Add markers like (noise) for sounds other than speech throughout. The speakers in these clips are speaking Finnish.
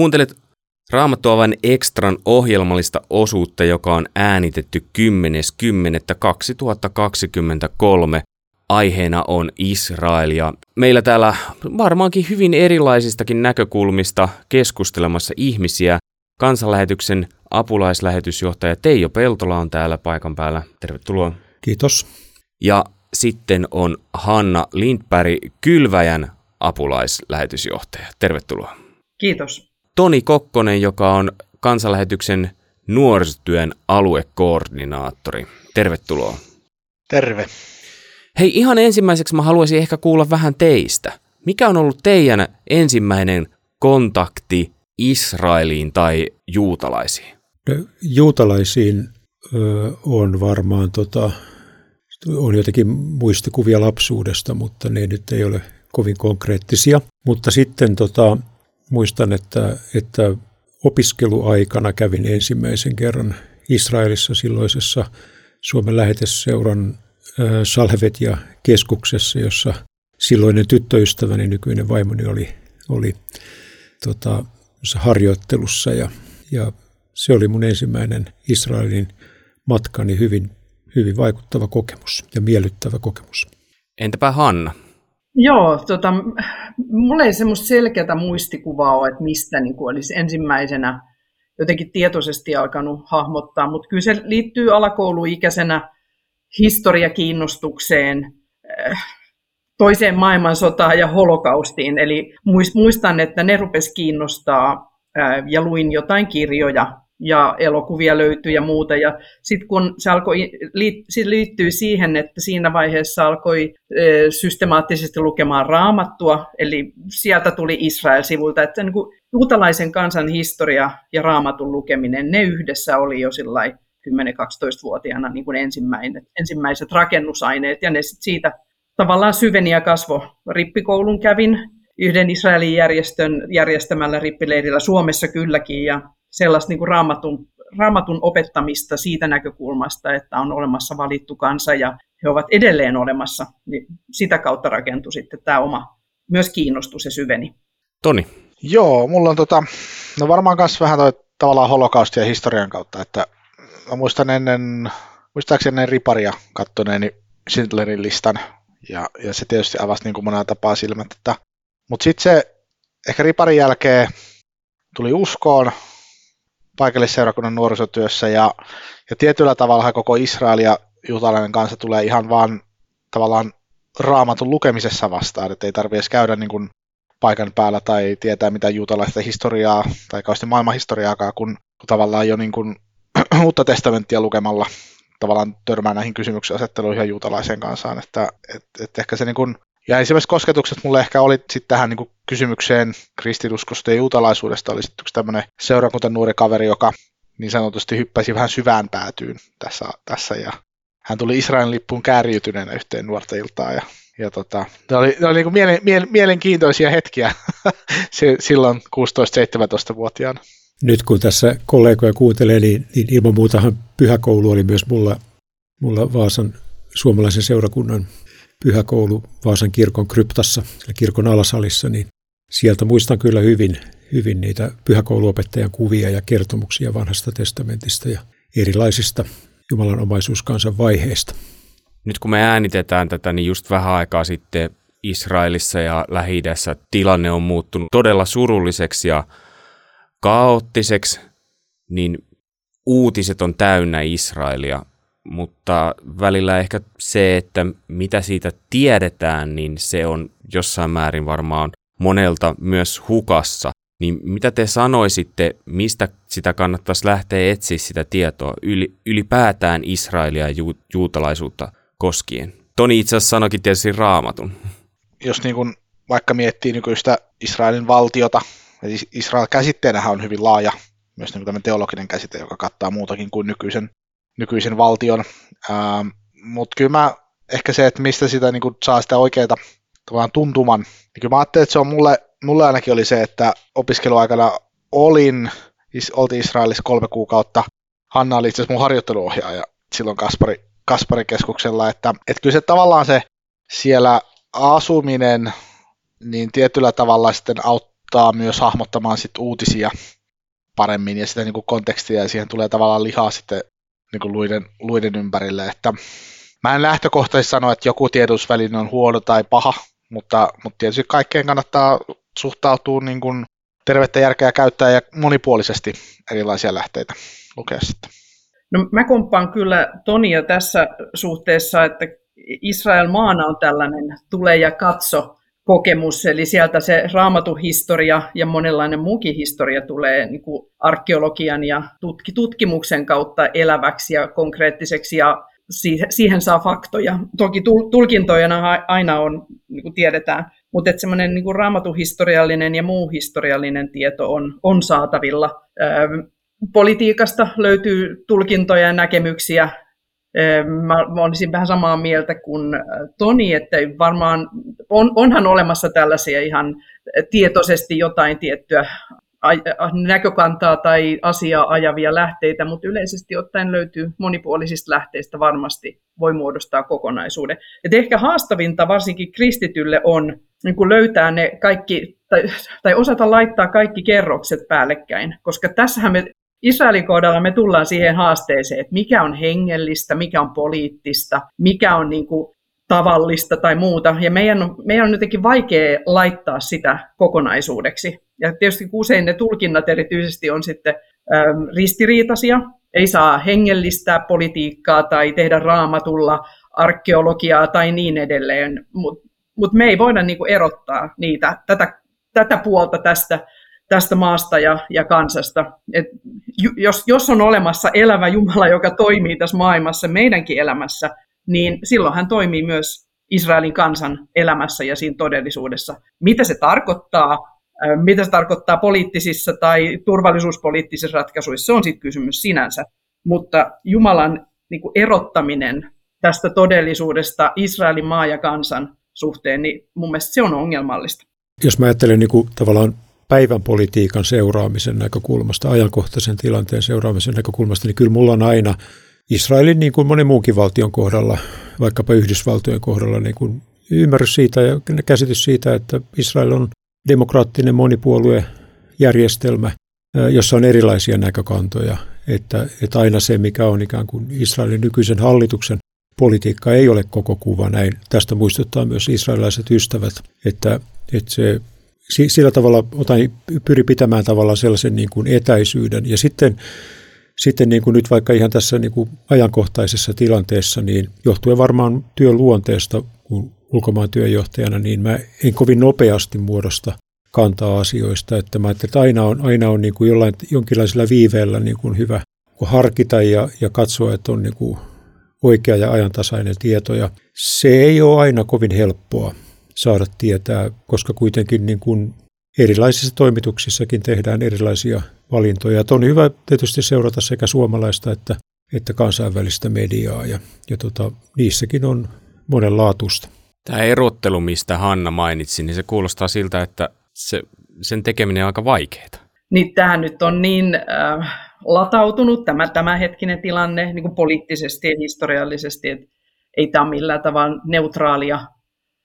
Kuuntelet Raamattuavan ekstran ohjelmallista osuutta, joka on äänitetty 10.10.2023. Aiheena on Israel ja meillä täällä varmaankin hyvin erilaisistakin näkökulmista keskustelemassa ihmisiä. Kansanlähetyksen apulaislähetysjohtaja Teijo Peltola on täällä paikan päällä. Tervetuloa. Kiitos. Ja sitten on Hanna Lindberg, Kylväjän apulaislähetysjohtaja. Tervetuloa. Kiitos. Toni Kokkonen, joka on kansanlähetyksen nuorisotyön aluekoordinaattori. Tervetuloa. Terve. Hei, ihan ensimmäiseksi mä haluaisin ehkä kuulla vähän teistä. Mikä on ollut teidän ensimmäinen kontakti Israeliin tai juutalaisiin? No, juutalaisiin ö, on varmaan, tota, on jotenkin muistikuvia lapsuudesta, mutta ne nyt ei ole kovin konkreettisia. Mutta sitten tota, muistan, että, että opiskeluaikana kävin ensimmäisen kerran Israelissa silloisessa Suomen läheteseuran Salhevetia keskuksessa, jossa silloinen tyttöystäväni, nykyinen vaimoni oli, oli tota, harjoittelussa ja, ja se oli mun ensimmäinen Israelin matkani hyvin, hyvin vaikuttava kokemus ja miellyttävä kokemus. Entäpä Hanna? Joo, tota, mulla ei semmoista selkeää muistikuvaa ole, että mistä niin kuin olisi ensimmäisenä jotenkin tietoisesti alkanut hahmottaa, mutta kyllä se liittyy alakouluikäisenä historiakiinnostukseen, äh, toiseen maailmansotaan ja holokaustiin. Eli muistan, että ne rupes kiinnostaa äh, ja luin jotain kirjoja ja elokuvia löytyi ja muuta. Ja sitten kun se alkoi, liittyy siihen, että siinä vaiheessa alkoi systemaattisesti lukemaan raamattua, eli sieltä tuli Israel-sivulta, että niin kuin juutalaisen kansan historia ja raamatun lukeminen, ne yhdessä oli jo 10-12-vuotiaana niin kuin ensimmäiset, ensimmäiset rakennusaineet, ja ne sit siitä tavallaan syveni ja kasvo. Rippikoulun kävin yhden Israelin järjestön järjestämällä rippileirillä Suomessa kylläkin, ja sellaista niin kuin raamatun, raamatun opettamista siitä näkökulmasta, että on olemassa valittu kansa ja he ovat edelleen olemassa, niin sitä kautta rakentui sitten tämä oma myös kiinnostus ja syveni. Toni. Joo, mulla on tota, no varmaan myös vähän toi tavallaan holokaustia historian kautta, että mä muistan ennen, muistaakseni ennen riparia kattoneeni Schindlerin listan, ja, ja se tietysti avasi niin kuin monella tapaa silmät, että, mutta sitten se ehkä riparin jälkeen tuli uskoon, paikallisseurakunnan nuorisotyössä ja, ja tietyllä tavalla koko Israel ja juutalainen kansa tulee ihan vaan tavallaan raamatun lukemisessa vastaan, että ei tarvitse edes käydä niin kuin paikan päällä tai tietää mitä juutalaista historiaa tai kauheasti maailmanhistoriaakaan, kun, kun tavallaan jo niin kuin (clears throat) uutta testamenttia lukemalla tavallaan törmää näihin kysymyksiin asetteluihin ja juutalaiseen kansaan, että et, et ehkä se niin kuin ja ensimmäiset kosketukset mulle ehkä oli sitten tähän niin kysymykseen kristinuskosta ja juutalaisuudesta, oli sitten tämmöinen seurakunta nuori kaveri, joka niin sanotusti hyppäsi vähän syvään päätyyn tässä, tässä ja hän tuli Israelin lippuun kääriytyneenä yhteen nuorta iltaa ja, ja tota, ne oli, ne oli niin mielen, mielen, mielenkiintoisia hetkiä (laughs) silloin 16-17-vuotiaana. Nyt kun tässä kollegoja kuuntelee, niin, niin ilman muutahan pyhäkoulu oli myös mulla, mulla Vaasan suomalaisen seurakunnan pyhäkoulu Vaasan kirkon kryptassa, kirkon alasalissa, niin sieltä muistan kyllä hyvin, hyvin niitä pyhäkouluopettajan kuvia ja kertomuksia vanhasta testamentista ja erilaisista Jumalan omaisuuskansan vaiheista. Nyt kun me äänitetään tätä, niin just vähän aikaa sitten Israelissa ja lähi tilanne on muuttunut todella surulliseksi ja kaoottiseksi, niin uutiset on täynnä Israelia mutta välillä ehkä se, että mitä siitä tiedetään, niin se on jossain määrin varmaan monelta myös hukassa. Niin mitä te sanoisitte, mistä sitä kannattaisi lähteä etsiä sitä tietoa yli, ylipäätään Israelia ja ju, juutalaisuutta koskien? Toni itse asiassa sanoikin tietysti raamatun. Jos niin kun vaikka miettii nykyistä Israelin valtiota, Israel käsitteenähän on hyvin laaja, myös niin teologinen käsite, joka kattaa muutakin kuin nykyisen nykyisen valtion. Ähm, Mutta kyllä mä, ehkä se, että mistä sitä niin saa sitä oikeaa tavallaan tuntuman, niin kyllä mä ajattelin, että se on mulle, mulle ainakin oli se, että opiskeluaikana olin, oltiin Israelissa kolme kuukautta, Hanna oli itse asiassa mun harjoitteluohjaaja silloin Kaspari, Kasparin keskuksella, että, että kyllä se tavallaan se siellä asuminen, niin tietyllä tavalla sitten auttaa myös hahmottamaan sit uutisia paremmin ja sitä niin kuin kontekstia ja siihen tulee tavallaan lihaa sitten niin kuin luiden, luiden ympärille. Että mä en lähtökohtaisesti sano, että joku tiedotusväline on huono tai paha, mutta, mutta tietysti kaikkeen kannattaa suhtautua niin kuin tervettä järkeä käyttää ja monipuolisesti erilaisia lähteitä lukea sitten. No, mä komppaan kyllä Tonia tässä suhteessa, että Israel maana on tällainen tule ja katso kokemus, eli sieltä se raamatuhistoria ja monenlainen muukin historia tulee niin kuin arkeologian ja tutki, tutkimuksen kautta eläväksi ja konkreettiseksi ja siihen saa faktoja. Toki tulkintoina aina on, niin kuin tiedetään, mutta semmoinen niin raamatuhistoriallinen ja muu historiallinen tieto on, on saatavilla. Politiikasta löytyy tulkintoja ja näkemyksiä. Mä olisin vähän samaa mieltä kuin Toni, että varmaan on, onhan olemassa tällaisia ihan tietoisesti jotain tiettyä näkökantaa tai asiaa ajavia lähteitä, mutta yleisesti ottaen löytyy monipuolisista lähteistä varmasti voi muodostaa kokonaisuuden. Et ehkä haastavinta varsinkin kristitylle on niin kuin löytää ne kaikki, tai, tai osata laittaa kaikki kerrokset päällekkäin, koska tässähän me Israelin kohdalla me tullaan siihen haasteeseen, että mikä on hengellistä, mikä on poliittista, mikä on niin kuin tavallista tai muuta. Ja meidän on, meidän on jotenkin vaikea laittaa sitä kokonaisuudeksi. Ja tietysti usein ne tulkinnat erityisesti on sitten äm, ristiriitaisia. Ei saa hengellistää politiikkaa tai tehdä raamatulla arkeologiaa tai niin edelleen. Mutta mut me ei voida niinku erottaa niitä, tätä, tätä puolta tästä, tästä maasta ja, ja kansasta. Et jos, jos on olemassa elävä Jumala, joka toimii tässä maailmassa, meidänkin elämässä, niin silloin hän toimii myös Israelin kansan elämässä ja siinä todellisuudessa. Mitä se tarkoittaa, mitä se tarkoittaa poliittisissa tai turvallisuuspoliittisissa ratkaisuissa, se on sitten kysymys sinänsä. Mutta Jumalan niin kuin erottaminen tästä todellisuudesta Israelin maa ja kansan suhteen, niin mun mielestä se on ongelmallista. Jos mä ajattelen niin kuin tavallaan päivän politiikan seuraamisen näkökulmasta, ajankohtaisen tilanteen seuraamisen näkökulmasta, niin kyllä mulla on aina Israelin niin kuin monen muunkin valtion kohdalla, vaikkapa Yhdysvaltojen kohdalla, niin kuin ymmärrys siitä ja käsitys siitä, että Israel on demokraattinen monipuoluejärjestelmä, jossa on erilaisia näkökantoja, että, että aina se, mikä on ikään kuin Israelin nykyisen hallituksen politiikka ei ole koko kuva näin. Tästä muistuttaa myös israelilaiset ystävät, että, että se sillä tavalla otan, pyri pitämään tavallaan sellaisen niin kuin etäisyyden. Ja sitten sitten niin kuin nyt vaikka ihan tässä niin kuin ajankohtaisessa tilanteessa, niin johtuen varmaan työn luonteesta, kun ulkomaan työjohtajana, niin mä en kovin nopeasti muodosta kantaa asioista. Että mä että aina on, aina on niin kuin jollain, jonkinlaisella viiveellä niin kuin hyvä harkita ja, ja katsoa, että on niin kuin oikea ja ajantasainen tieto. Ja se ei ole aina kovin helppoa saada tietää, koska kuitenkin niin kuin erilaisissa toimituksissakin tehdään erilaisia valintoja. Että on hyvä tietysti seurata sekä suomalaista että, että kansainvälistä mediaa ja, ja tota, niissäkin on monenlaatuista. Tämä erottelu, mistä Hanna mainitsi, niin se kuulostaa siltä, että se, sen tekeminen on aika vaikeaa. Niin tähän nyt on niin äh, latautunut tämä tämänhetkinen tilanne niin kuin poliittisesti ja historiallisesti, että ei tämä ole millään tavalla neutraalia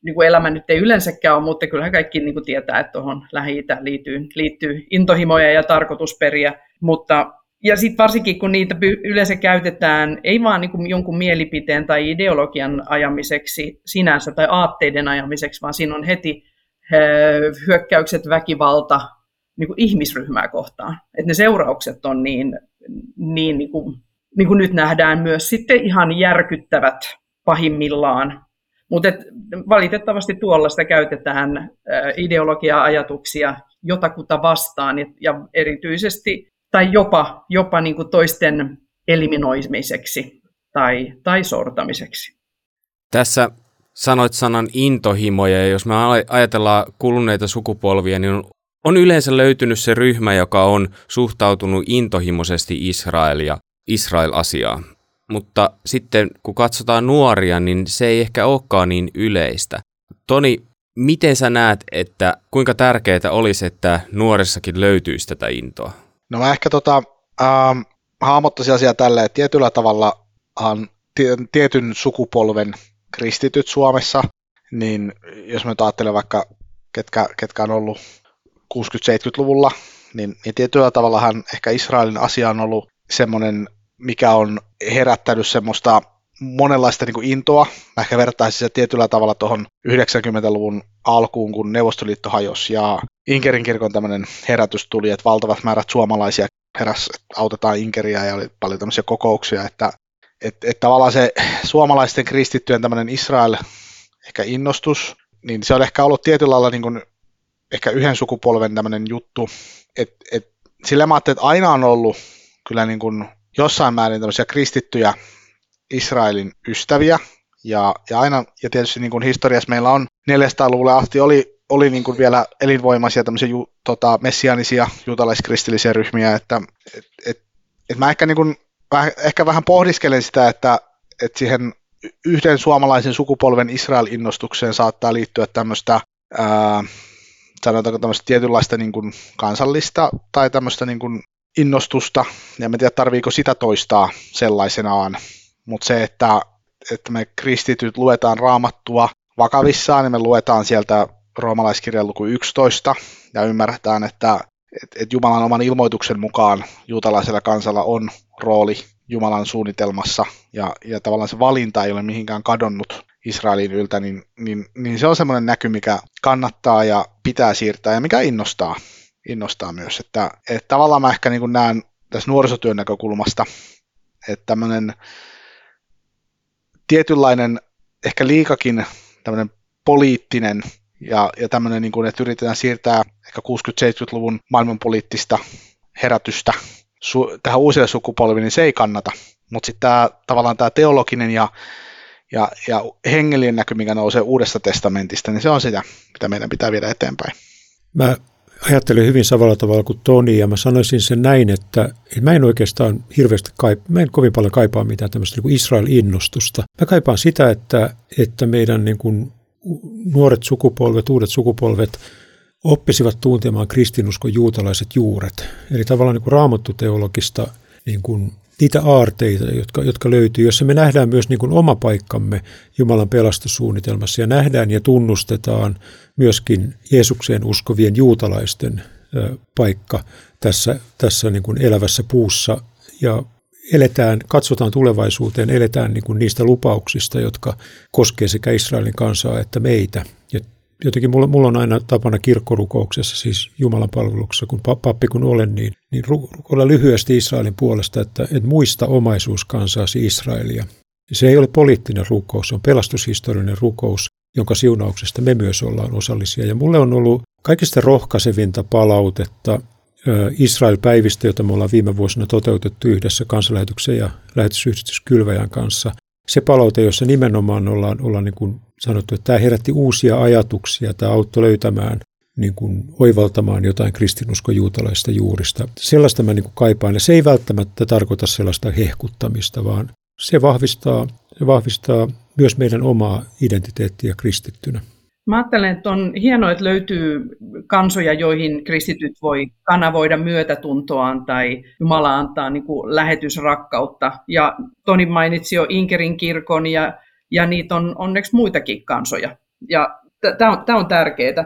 niin kuin elämä nyt ei yleensäkään ole, mutta kyllähän kaikki niin kuin tietää, että tuohon lähi liittyy, liittyy intohimoja ja tarkoitusperiä, mutta ja sitten varsinkin, kun niitä yleensä käytetään ei vaan niin kuin jonkun mielipiteen tai ideologian ajamiseksi sinänsä tai aatteiden ajamiseksi, vaan siinä on heti hyökkäykset, väkivalta niin kuin ihmisryhmää kohtaan. Että ne seuraukset on niin, niin, niin, kuin, niin kuin nyt nähdään myös sitten ihan järkyttävät pahimmillaan mutta valitettavasti tuolla sitä käytetään ideologia-ajatuksia jotakuta vastaan ja, erityisesti tai jopa, jopa niin kuin toisten eliminoimiseksi tai, tai sortamiseksi. Tässä sanoit sanan intohimoja ja jos me ajatellaan kuluneita sukupolvia, niin on, on yleensä löytynyt se ryhmä, joka on suhtautunut intohimoisesti Israelia, Israel-asiaa mutta sitten kun katsotaan nuoria, niin se ei ehkä olekaan niin yleistä. Toni, miten sä näet, että kuinka tärkeää olisi, että nuorissakin löytyisi tätä intoa? No mä ehkä tota, ähm, hahmottaisin asiaa tälleen, että tietyllä tavalla tietyn sukupolven kristityt Suomessa, niin jos me ajattelee vaikka ketkä, ketkä on ollut 60-70-luvulla, niin, niin tietyllä tavallahan ehkä Israelin asia on ollut semmoinen, mikä on herättänyt semmoista monenlaista niin kuin intoa. Mä ehkä vertaisin se tietyllä tavalla tuohon 90-luvun alkuun, kun Neuvostoliitto hajosi ja Inkerin kirkon tämmöinen herätys tuli, että valtavat määrät suomalaisia heräs, että autetaan Inkeriä ja oli paljon tämmöisiä kokouksia, että että että tavallaan se suomalaisten kristittyjen tämmöinen Israel ehkä innostus, niin se on ehkä ollut tietyllä lailla niin kuin, ehkä yhden sukupolven tämmöinen juttu, että et, sillä mä että aina on ollut kyllä niin kuin jossain määrin tämmöisiä kristittyjä Israelin ystäviä, ja, ja aina, ja tietysti niin kuin historiassa meillä on 400-luvulle asti oli, oli niin kuin vielä elinvoimaisia tämmöisiä ju, tota, messianisia juutalaiskristillisiä ryhmiä, että et, et, et mä ehkä, niin kuin, ehkä vähän pohdiskelen sitä, että, että siihen yhden suomalaisen sukupolven Israel-innostukseen saattaa liittyä tämmöistä ää, sanotaanko tämmöistä tietynlaista niin kuin kansallista tai tämmöistä niin kuin innostusta, ja en tiedä tarviiko sitä toistaa sellaisenaan, mutta se, että, että me kristityt luetaan raamattua vakavissaan, niin me luetaan sieltä roomalaiskirjan luku 11 ja ymmärretään, että, että, että Jumalan oman ilmoituksen mukaan juutalaisella kansalla on rooli Jumalan suunnitelmassa. Ja, ja tavallaan se valinta ei ole mihinkään kadonnut Israelin yltä, niin, niin, niin se on semmoinen näky, mikä kannattaa ja pitää siirtää ja mikä innostaa, innostaa myös. Että, että tavallaan mä ehkä niin näen tässä nuorisotyön näkökulmasta, että tämmöinen tietynlainen, ehkä liikakin tämmöinen poliittinen ja, ja tämmöinen, niin kuin, että yritetään siirtää ehkä 60-70-luvun maailmanpoliittista herätystä su, tähän uusille sukupolville, niin se ei kannata. Mutta sitten tämä, tavallaan tämä teologinen ja, ja, ja hengellinen näky, mikä nousee uudesta testamentista, niin se on sitä, mitä meidän pitää viedä eteenpäin. Mä ajattelen hyvin samalla tavalla kuin Toni, ja mä sanoisin sen näin, että, mä en oikeastaan hirveästi kaipaa, mä en kovin paljon kaipaa mitään tämmöistä niin Israel-innostusta. Mä kaipaan sitä, että, että meidän niin kuin nuoret sukupolvet, uudet sukupolvet oppisivat tuntemaan kristinuskon juutalaiset juuret. Eli tavallaan niin kuin raamattuteologista niin kuin niitä aarteita, jotka, jotka löytyy, jossa me nähdään myös niin kuin oma paikkamme Jumalan pelastussuunnitelmassa ja nähdään ja tunnustetaan myöskin Jeesukseen uskovien juutalaisten paikka tässä, tässä niin kuin elävässä puussa ja eletään, katsotaan tulevaisuuteen, eletään niin kuin niistä lupauksista, jotka koskee sekä Israelin kansaa että meitä. Ja jotenkin mulla, mulla on aina tapana kirkkorukouksessa, siis Jumalan palveluksessa, kun pappi kun olen, niin, niin rukoilla lyhyesti Israelin puolesta, että, että muista omaisuus kansaasi Israelia. Se ei ole poliittinen rukous, se on pelastushistoriallinen rukous, jonka siunauksesta me myös ollaan osallisia. Ja mulle on ollut kaikista rohkaisevinta palautetta Israel-päivistä, jota me ollaan viime vuosina toteutettu yhdessä kansanlähetyksen ja lähetysyhdistys Kylväjän kanssa. Se palaute, jossa nimenomaan ollaan, ollaan niin kuin sanottu, että tämä herätti uusia ajatuksia, tämä auttoi löytämään, niin kuin oivaltamaan jotain kristinuskon juutalaista juurista. Sellaista mä niin kuin kaipaan, ja se ei välttämättä tarkoita sellaista hehkuttamista, vaan se vahvistaa, se vahvistaa myös meidän omaa identiteettiä kristittynä. Mä ajattelen, että on hienoa, että löytyy kansoja, joihin kristityt voi kanavoida myötätuntoaan tai Jumala antaa niin kuin lähetysrakkautta. Ja Toni mainitsi jo Inkerin kirkon ja ja niitä on onneksi muitakin kansoja. Ja tämä on, on tärkeää.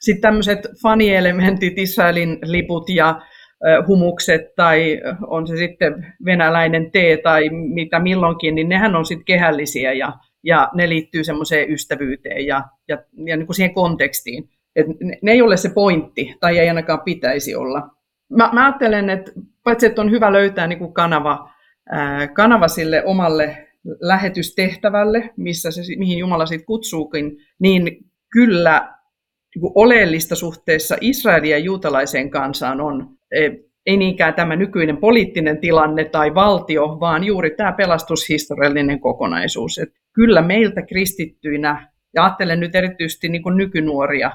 Sitten tämmöiset fanielementit, Israelin liput ja humukset tai on se sitten venäläinen tee tai mitä milloinkin, niin nehän on sitten kehällisiä ja, ja ne liittyy semmoiseen ystävyyteen ja, ja, ja niin kuin siihen kontekstiin. Et ne, ne ei ole se pointti tai ei ainakaan pitäisi olla. Mä, mä ajattelen, että paitsi että on hyvä löytää niin kuin kanava, ää, kanava sille omalle lähetystehtävälle, missä se, mihin Jumala sitten kutsuukin, niin kyllä niin oleellista suhteessa Israelin ja juutalaiseen kansaan on e, ei niinkään tämä nykyinen poliittinen tilanne tai valtio, vaan juuri tämä pelastushistoriallinen kokonaisuus. Et kyllä meiltä kristittyinä, ja ajattelen nyt erityisesti niin kuin nykynuoria,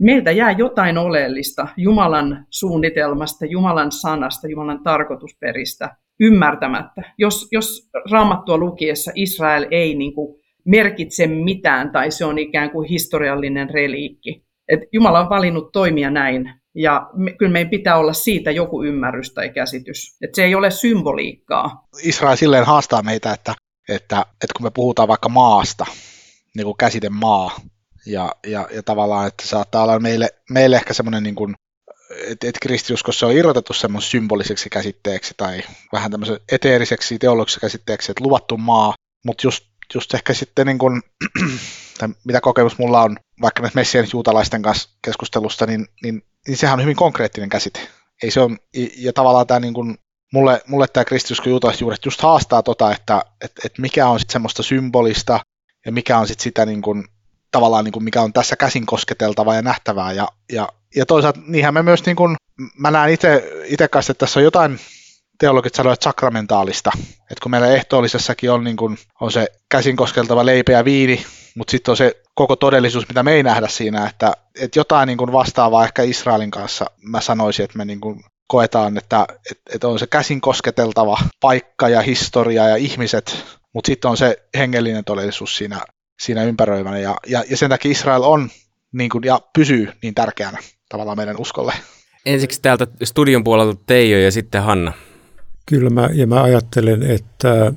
meiltä jää jotain oleellista Jumalan suunnitelmasta, Jumalan sanasta, Jumalan tarkoitusperistä ymmärtämättä. Jos, jos raamattua lukiessa Israel ei niin kuin merkitse mitään tai se on ikään kuin historiallinen reliikki. Et Jumala on valinnut toimia näin ja me, kyllä meidän pitää olla siitä joku ymmärrys tai käsitys. Et se ei ole symboliikkaa. Israel silleen haastaa meitä, että, että, että kun me puhutaan vaikka maasta, niin kuin käsite maa, Ja, ja, ja tavallaan, että saattaa olla meille, meille ehkä semmoinen, niin että et kristiuskossa on irrotettu semmoisen symboliseksi käsitteeksi tai vähän tämmöisen eteeriseksi teologiseksi käsitteeksi, että luvattu maa, mutta just, just ehkä sitten niin kuin, (clears throat) tai mitä kokemus mulla on vaikka näistä messien juutalaisten kanssa keskustelusta, niin, niin, niin sehän on hyvin konkreettinen käsite. Ei se on, ja tavallaan tämä niin kuin, mulle, mulle tämä kristiusko juutalaiset juuret just haastaa tota, että et, et mikä on sitten semmoista symbolista ja mikä on sitten sitä niin kuin, tavallaan niin kuin mikä on tässä käsin kosketeltavaa ja nähtävää. Ja, ja, ja toisaalta niinhän me myös, niin kuin, mä näen itse kanssa, että tässä on jotain teologit sanoivat sakramentaalista, että kun meillä ehtoollisessakin on, niin kuin, on se käsin koskeltava leipä ja viini, mutta sitten on se koko todellisuus, mitä me ei nähdä siinä, että, että jotain niin kuin vastaavaa ehkä Israelin kanssa mä sanoisin, että me niin kuin koetaan, että, että, että on se käsin kosketeltava paikka ja historia ja ihmiset, mutta sitten on se hengellinen todellisuus siinä, siinä ympäröivänä ja, ja, ja sen takia Israel on niin kuin, ja pysyy niin tärkeänä tavallaan meidän uskolle. Ensiksi täältä studion puolelta Teijo ja sitten Hanna. Kyllä mä, ja mä ajattelen, että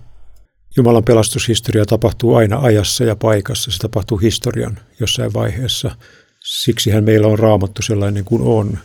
Jumalan pelastushistoria tapahtuu aina ajassa ja paikassa. Se tapahtuu historian jossain vaiheessa. Siksihän meillä on raamattu sellainen kuin on.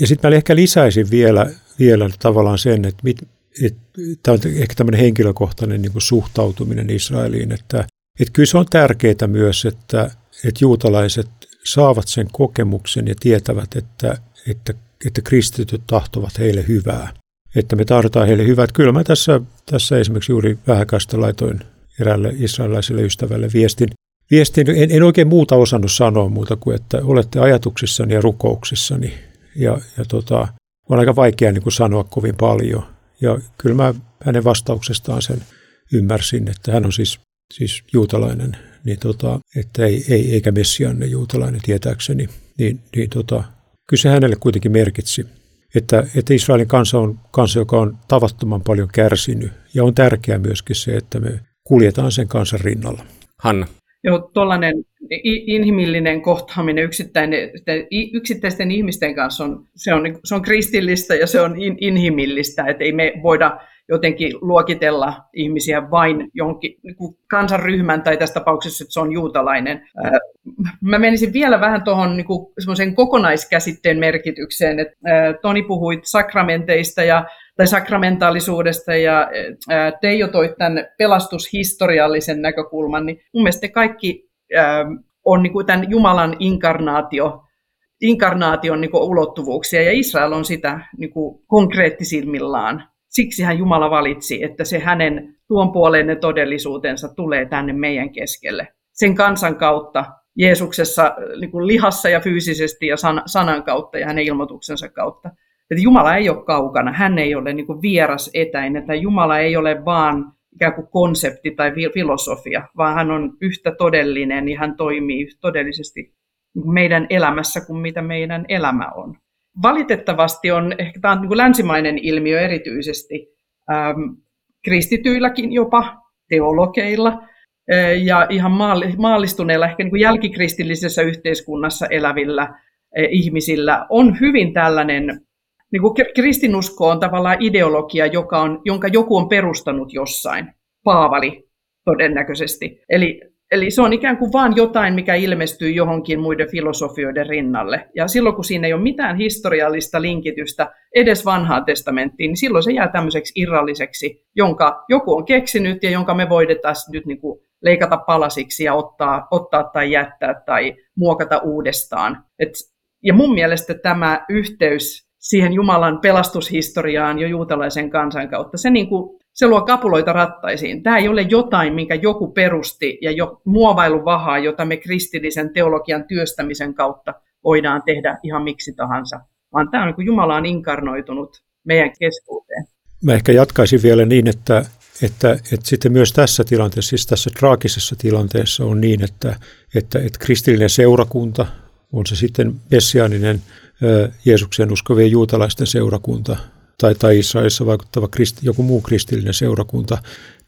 Ja sitten mä ehkä lisäisin vielä, vielä tavallaan sen, että, mit, että tämä on ehkä tämmöinen henkilökohtainen niin kuin suhtautuminen Israeliin, että, että kyllä se on tärkeää myös, että, että juutalaiset saavat sen kokemuksen ja tietävät, että, että, että kristityt tahtovat heille hyvää että me tarvitaan heille hyvät. Kyllä mä tässä, tässä esimerkiksi juuri vähäkästä laitoin eräälle israelilaiselle ystävälle viestin. viestin en, en oikein muuta osannut sanoa muuta kuin, että olette ajatuksissani ja rukouksissani. Ja, ja tota, on aika vaikea niin kuin sanoa kovin paljon. Ja kyllä mä hänen vastauksestaan sen ymmärsin, että hän on siis, siis juutalainen, niin tota, että ei, ei, eikä messianne juutalainen tietääkseni. Niin, niin tota, kyllä se hänelle kuitenkin merkitsi että, että Israelin kansa on kansa, joka on tavattoman paljon kärsinyt. Ja on tärkeää myöskin se, että me kuljetaan sen kansan rinnalla. Hanna. Joo, tuollainen inhimillinen kohtaaminen yksittäisten ihmisten kanssa on, se on, se on kristillistä ja se on inhimillistä, että ei me voida jotenkin luokitella ihmisiä vain jonkin niin kansanryhmän tai tässä tapauksessa, että se on juutalainen. Mä menisin vielä vähän tuohon niin kokonaiskäsitteen merkitykseen, että Toni puhui sakramenteista ja tai sakramentaalisuudesta ja Teijo toi tämän pelastushistoriallisen näkökulman, niin mun mielestä kaikki on niin kuin tämän Jumalan inkarnaatio, inkarnaation niin kuin ulottuvuuksia, ja Israel on sitä niin kuin konkreettisimmillaan siksi hän Jumala valitsi, että se hänen tuon puoleinen todellisuutensa tulee tänne meidän keskelle. Sen kansan kautta, Jeesuksessa niin kuin lihassa ja fyysisesti ja san, sanan kautta ja hänen ilmoituksensa kautta. Että Jumala ei ole kaukana, hän ei ole niin kuin vieras etäinen, että Jumala ei ole vaan ikään kuin konsepti tai filosofia, vaan hän on yhtä todellinen ja hän toimii todellisesti meidän elämässä kuin mitä meidän elämä on. Valitettavasti on, ehkä tämä on niin kuin länsimainen ilmiö erityisesti, ähm, kristityilläkin jopa, teologeilla ja ihan maallistuneilla, ehkä niin kuin jälkikristillisessä yhteiskunnassa elävillä ihmisillä on hyvin tällainen, niin kuin kristinusko on tavallaan ideologia, joka on, jonka joku on perustanut jossain, Paavali todennäköisesti. Eli Eli se on ikään kuin vain jotain, mikä ilmestyy johonkin muiden filosofioiden rinnalle. Ja silloin, kun siinä ei ole mitään historiallista linkitystä edes vanhaan testamenttiin, niin silloin se jää tämmöiseksi irralliseksi, jonka joku on keksinyt ja jonka me voidaan nyt niin kuin leikata palasiksi ja ottaa, ottaa tai jättää tai muokata uudestaan. Et, ja mun mielestä tämä yhteys siihen Jumalan pelastushistoriaan jo juutalaisen kansan kautta, se niin kuin se luo kapuloita rattaisiin. Tämä ei ole jotain, minkä joku perusti ja jo muovailu vahaa, jota me kristillisen teologian työstämisen kautta voidaan tehdä ihan miksi tahansa, vaan tämä on niin Jumala on inkarnoitunut meidän keskuuteen. Mä ehkä jatkaisin vielä niin, että, että, että sitten myös tässä tilanteessa, siis tässä traagisessa tilanteessa on niin, että, että, että kristillinen seurakunta, on se sitten messiaaninen Jeesuksen uskovien juutalaisten seurakunta, tai, tai Israelissa vaikuttava krist, joku muu kristillinen seurakunta,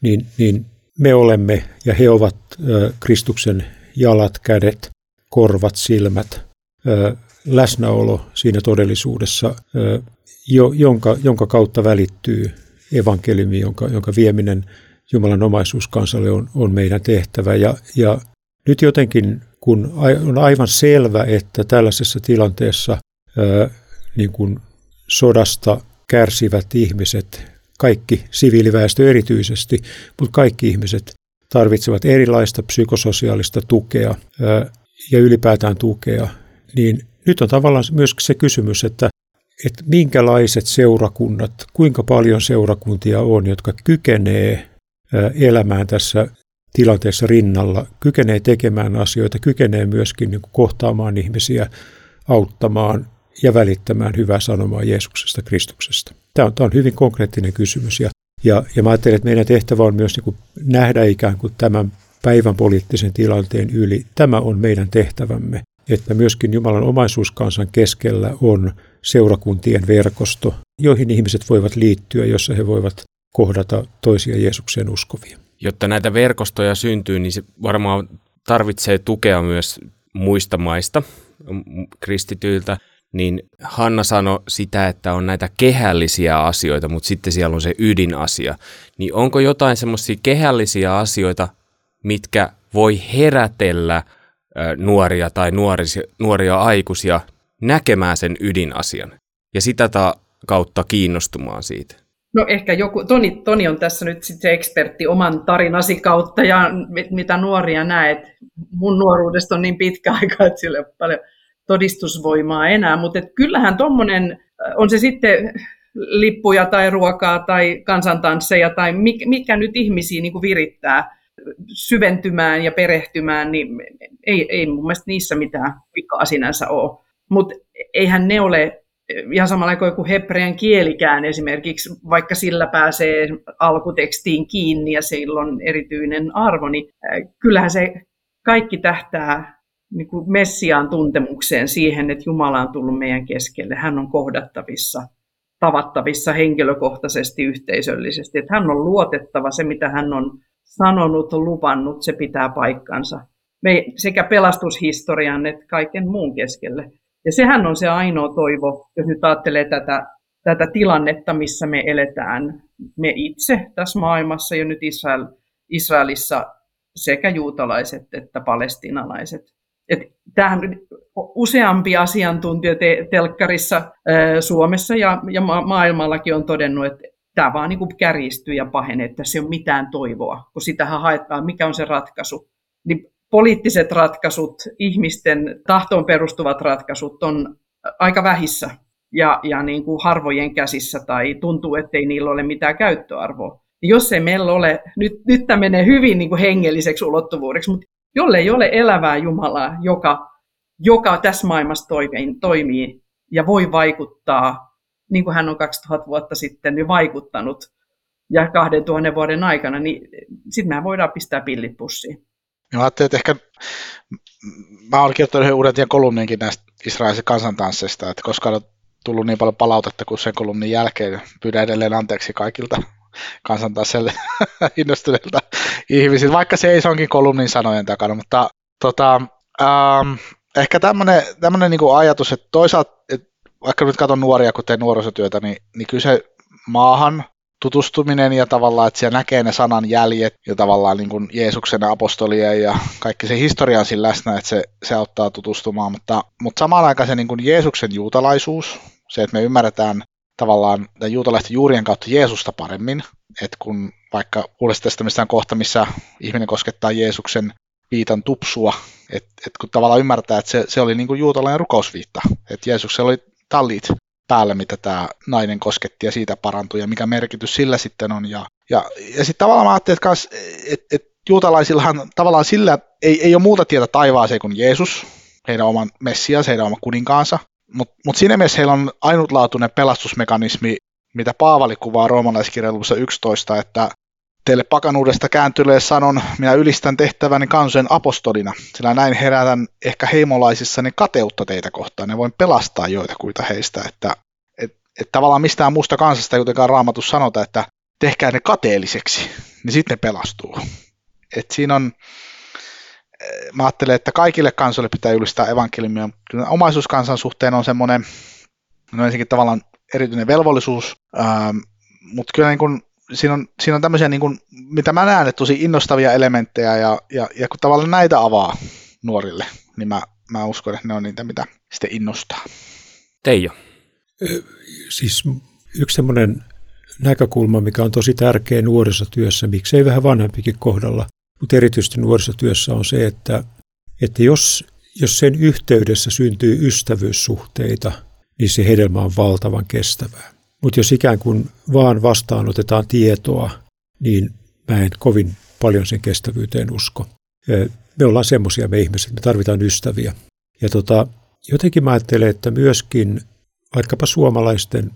niin, niin me olemme ja he ovat ö, Kristuksen jalat, kädet, korvat, silmät, ö, läsnäolo siinä todellisuudessa, ö, jo, jonka, jonka kautta välittyy evankeliumi, jonka, jonka vieminen Jumalan omaisuus kansalle on, on meidän tehtävä. Ja, ja nyt jotenkin kun on aivan selvä, että tällaisessa tilanteessa niin kuin sodasta kärsivät ihmiset, kaikki siviiliväestö erityisesti, mutta kaikki ihmiset tarvitsevat erilaista psykososiaalista tukea ja ylipäätään tukea, niin nyt on tavallaan myös se kysymys, että, että minkälaiset seurakunnat, kuinka paljon seurakuntia on, jotka kykenee elämään tässä tilanteessa rinnalla, kykenee tekemään asioita, kykenee myöskin niin kohtaamaan ihmisiä, auttamaan ja välittämään hyvää sanomaa Jeesuksesta, Kristuksesta. Tämä on, tämä on hyvin konkreettinen kysymys ja, ja, ja mä ajattelen, että meidän tehtävä on myös niin kuin nähdä ikään kuin tämän päivän poliittisen tilanteen yli. Tämä on meidän tehtävämme, että myöskin Jumalan omaisuuskansan keskellä on seurakuntien verkosto, joihin ihmiset voivat liittyä, jossa he voivat kohdata toisia Jeesukseen uskovia. Jotta näitä verkostoja syntyy, niin se varmaan tarvitsee tukea myös muista maista, kristityiltä, niin Hanna sanoi sitä, että on näitä kehällisiä asioita, mutta sitten siellä on se ydinasia. Niin onko jotain semmoisia kehällisiä asioita, mitkä voi herätellä nuoria tai nuorisia, nuoria aikuisia näkemään sen ydinasian ja sitä ta- kautta kiinnostumaan siitä? No ehkä joku, Toni, Toni on tässä nyt sitten ekspertti oman tarinasi kautta ja mitä nuoria näet. Mun nuoruudesta on niin pitkä (laughs) aika, että sillä ei ole paljon todistusvoimaa enää, mutta kyllähän tuommoinen, on se sitten lippuja tai ruokaa tai kansantansseja tai mikä, nyt ihmisiä niin kuin virittää syventymään ja perehtymään, niin ei, ei mun mielestä niissä mitään vikaa sinänsä ole. Mutta eihän ne ole ihan samalla kuin joku hebrean kielikään esimerkiksi, vaikka sillä pääsee alkutekstiin kiinni ja sillä on erityinen arvo, niin kyllähän se kaikki tähtää niin kuin Messiaan tuntemukseen siihen, että Jumala on tullut meidän keskelle. Hän on kohdattavissa, tavattavissa henkilökohtaisesti, yhteisöllisesti. Että hän on luotettava, se mitä hän on sanonut, lupannut, se pitää paikkansa. Me sekä pelastushistorian että kaiken muun keskelle. Ja sehän on se ainoa toivo, jos nyt ajattelee tätä, tätä tilannetta, missä me eletään, me itse tässä maailmassa ja nyt Israel, Israelissa sekä juutalaiset että palestinalaiset. Et tämähän useampi asiantuntija te, telkkarissa ää, Suomessa ja, ja ma- maailmallakin on todennut, että tämä vaan niin kärjistyy ja pahenee, että se ei ole mitään toivoa, kun sitähän haetaan, mikä on se ratkaisu. Niin poliittiset ratkaisut, ihmisten tahtoon perustuvat ratkaisut on aika vähissä ja, ja niin kuin harvojen käsissä tai tuntuu, ettei niillä ole mitään käyttöarvoa. Jos ei meillä ole, nyt, nyt tämä menee hyvin niin kuin hengelliseksi ulottuvuudeksi, mutta jolle ei ole elävää Jumalaa, joka, joka tässä maailmassa toimii, toimii ja voi vaikuttaa, niin kuin hän on 2000 vuotta sitten jo vaikuttanut ja 2000 vuoden aikana, niin sitten me voidaan pistää pillit pussiin. Mä ajattelin, että ehkä mä olen kirjoittanut yhden uuden tien kolumninkin näistä Israelin kansantansseista, että koska on tullut niin paljon palautetta kuin sen kolumnin jälkeen, pyydän edelleen anteeksi kaikilta kansantansseille (laughs) innostuneilta ihmisiltä, vaikka se ei se onkin kolumnin sanojen takana, mutta tota, ähm, ehkä tämmöinen, tämmöinen niin ajatus, että toisaalta, että vaikka nyt katson nuoria, kun teen nuorisotyötä, niin, niin kyllä maahan tutustuminen ja tavallaan, että siellä näkee ne sanan jäljet ja tavallaan niin kuin Jeesuksen apostolien ja kaikki se historia on siinä läsnä, että se, se auttaa tutustumaan, mutta, mutta samaan aikaan se niin kuin Jeesuksen juutalaisuus, se, että me ymmärretään tavallaan juutalaisten juurien kautta Jeesusta paremmin, että kun vaikka Uudessa testamentissa on kohta, missä ihminen koskettaa Jeesuksen viitan tupsua, että, että kun tavallaan ymmärtää, että se, se oli niin kuin juutalainen rukousviitta, että Jeesuksella oli tallit päälle, mitä tämä nainen kosketti ja siitä parantui ja mikä merkitys sillä sitten on. Ja, ja, ja sitten tavallaan mä ajattelin, että, että, että juutalaisillahan tavallaan sillä ei, ei ole muuta tietä taivaaseen kuin Jeesus, heidän oman Messias, heidän oman kuninkaansa. Mutta mut siinä mielessä heillä on ainutlaatuinen pelastusmekanismi, mitä Paavali kuvaa roomalaiskirjallisuudessa 11, että teille pakanuudesta kääntyneelle sanon, minä ylistän tehtäväni kansojen apostolina, sillä näin herätän ehkä heimolaisissani kateutta teitä kohtaan ja voin pelastaa joitakuita heistä, että et, et tavallaan mistään muusta kansasta ei kuitenkaan raamatus sanota, että tehkää ne kateelliseksi, niin sitten ne pelastuu. Et siinä on, mä ajattelen, että kaikille kansoille pitää ylistää evankeliumia. Kyllä omaisuuskansan suhteen on semmoinen, no ensinnäkin tavallaan erityinen velvollisuus, ähm, mutta kyllä niin kun siinä on, siinä on tämmöisiä, niin kuin, mitä mä näen, että tosi innostavia elementtejä, ja, ja, ja kun tavallaan näitä avaa, nuorille, niin mä, mä uskon, että ne on niitä, mitä sitten innostaa. Teijo. Siis yksi semmoinen näkökulma, mikä on tosi tärkeä nuorisotyössä, miksei vähän vanhempikin kohdalla, mutta erityisesti nuorisotyössä on se, että, että jos, jos sen yhteydessä syntyy ystävyyssuhteita, niin se hedelmä on valtavan kestävää. Mutta jos ikään kuin vaan vastaanotetaan tietoa, niin mä en kovin paljon sen kestävyyteen usko. Me ollaan semmoisia me ihmiset, me tarvitaan ystäviä. Ja tota, jotenkin mä ajattelen, että myöskin vaikkapa suomalaisten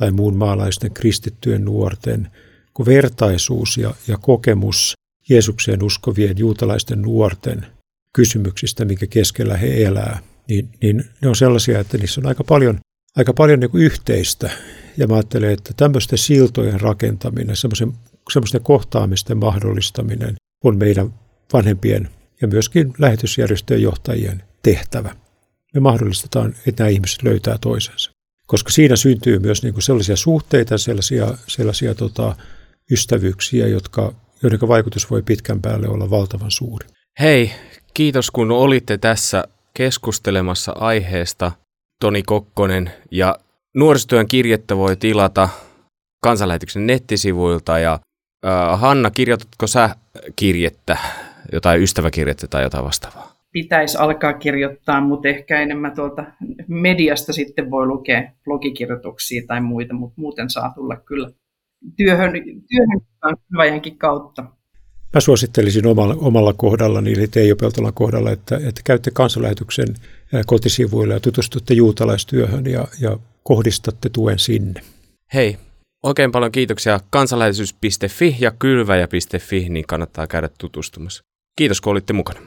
tai muun maalaisten kristittyjen nuorten, kun vertaisuus ja, ja kokemus Jeesukseen uskovien juutalaisten nuorten kysymyksistä, minkä keskellä he elää, niin, niin ne on sellaisia, että niissä on aika paljon, aika paljon niin kuin yhteistä. Ja mä ajattelen, että tämmöisten siltojen rakentaminen, semmoisen, semmoisten kohtaamisten mahdollistaminen on meidän vanhempien ja myöskin lähetysjärjestöjen johtajien tehtävä. Me mahdollistetaan, että nämä ihmiset löytää toisensa. Koska siinä syntyy myös niin kuin sellaisia suhteita, sellaisia, sellaisia tota, ystävyyksiä, jotka, joiden vaikutus voi pitkän päälle olla valtavan suuri. Hei, kiitos kun olitte tässä keskustelemassa aiheesta. Toni Kokkonen ja nuorisotyön kirjettä voi tilata kansanlähetyksen nettisivuilta ja äh, Hanna, kirjoitatko sä kirjettä, jotain ystäväkirjettä tai jotain vastaavaa? pitäisi alkaa kirjoittaa, mutta ehkä enemmän tuolta mediasta sitten voi lukea blogikirjoituksia tai muita, mutta muuten saa tulla kyllä työhön, työhön kautta. Mä suosittelisin omalla, omalla kohdallani, eli Teijo Peltolan kohdalla, että, että käytte kansanlähetyksen kotisivuille ja tutustutte juutalaistyöhön ja, ja kohdistatte tuen sinne. Hei, oikein paljon kiitoksia kansanlähetys.fi ja kylväjä.fi, niin kannattaa käydä tutustumassa. Kiitos kun olitte mukana.